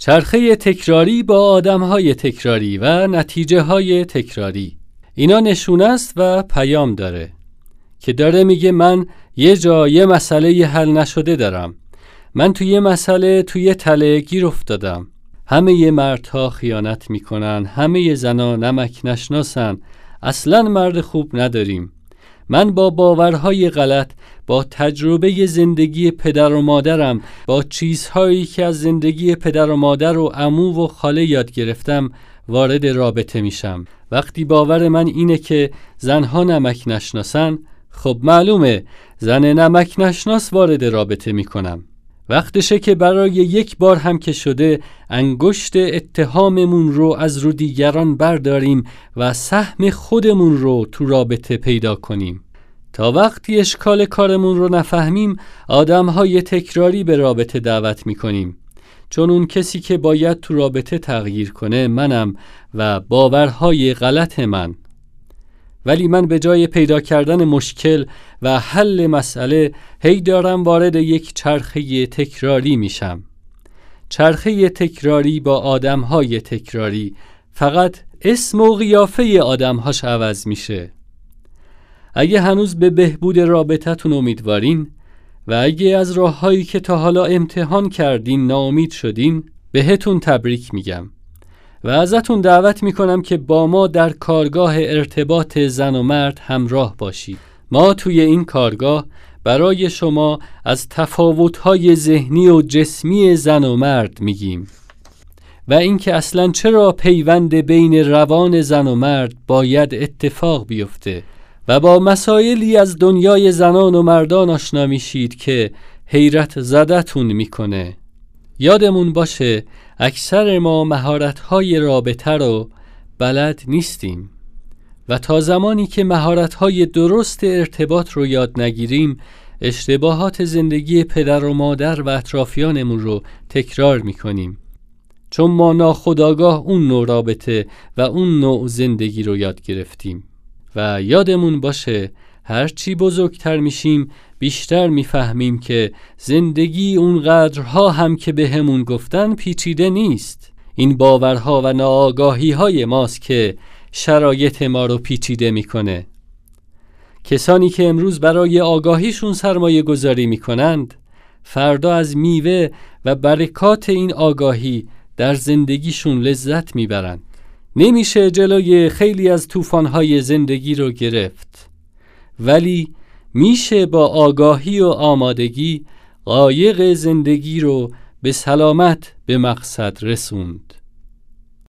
چرخه تکراری با آدم های تکراری و نتیجه های تکراری. اینا نشون است و پیام داره که داره میگه من یه جا یه مسئله حل نشده دارم. من توی یه مسئله توی تله گیر افتادم. همه ی مردها خیانت می‌کنن همه ی زنا نمک نشناسن. اصلا مرد خوب نداریم. من با باورهای غلط با تجربه زندگی پدر و مادرم با چیزهایی که از زندگی پدر و مادر و عمو و خاله یاد گرفتم وارد رابطه میشم. وقتی باور من اینه که زنها نمک نشناسن خب معلومه زن نمک نشناس وارد رابطه می‌کنم. وقتشه که برای یک بار هم که شده انگشت اتهاممون رو از رو دیگران برداریم و سهم خودمون رو تو رابطه پیدا کنیم. تا وقتی اشکال کارمون رو نفهمیم آدم های تکراری به رابطه دعوت می‌کنیم. چون اون کسی که باید تو رابطه تغییر کنه منم و باورهای غلط من. ولی من به جای پیدا کردن مشکل و حل مسئله هی دارم وارد یک چرخه تکراری میشم. چرخه تکراری با آدمهای تکراری. فقط اسم و قیافه آدمهاش عوض میشه. اگه هنوز به بهبود رابطتون امیدوارین و اگه از راههایی که تا حالا امتحان کردین ناامید شدین بهتون تبریک میگم. و ازتون دعوت می‌کنم که با ما در کارگاه ارتباط زن و مرد همراه باشید. ما توی این کارگاه برای شما از تفاوت‌های ذهنی و جسمی زن و مرد میگیم و اینکه اصلا چرا پیوند بین روان زن و مرد باید اتفاق بیفته و با مسائلی از دنیای زنان و مردان آشنا میشید که حیرت زدتون می‌کنه. یادمون باشه اکثر ما مهارت‌های رابطه رو بلد نیستیم و تا زمانی که مهارت‌های درست ارتباط رو یاد نگیریم اشتباهات زندگی پدر و مادر و اطرافیانمون رو تکرار می‌کنیم. چون ما ناخداگاه اون نوع رابطه و اون نوع زندگی رو یاد گرفتیم. و یادمون باشه هرچی بزرگتر میشیم بیشتر می‌فهمیم که زندگی اونقدرها هم که به همون گفتن پیچیده نیست. این باورها و ناآگاهی های ماست که شرایط ما رو پیچیده می‌کنه. کسانی که امروز برای آگاهیشون سرمایه گذاری می‌کنند فردا از میوه و برکات این آگاهی در زندگیشون لذت می‌برند. نمیشه جلوی خیلی از طوفان‌های زندگی رو گرفت. ولی میشه با آگاهی و آمادگی قایق زندگی رو به سلامت به مقصد رسوند.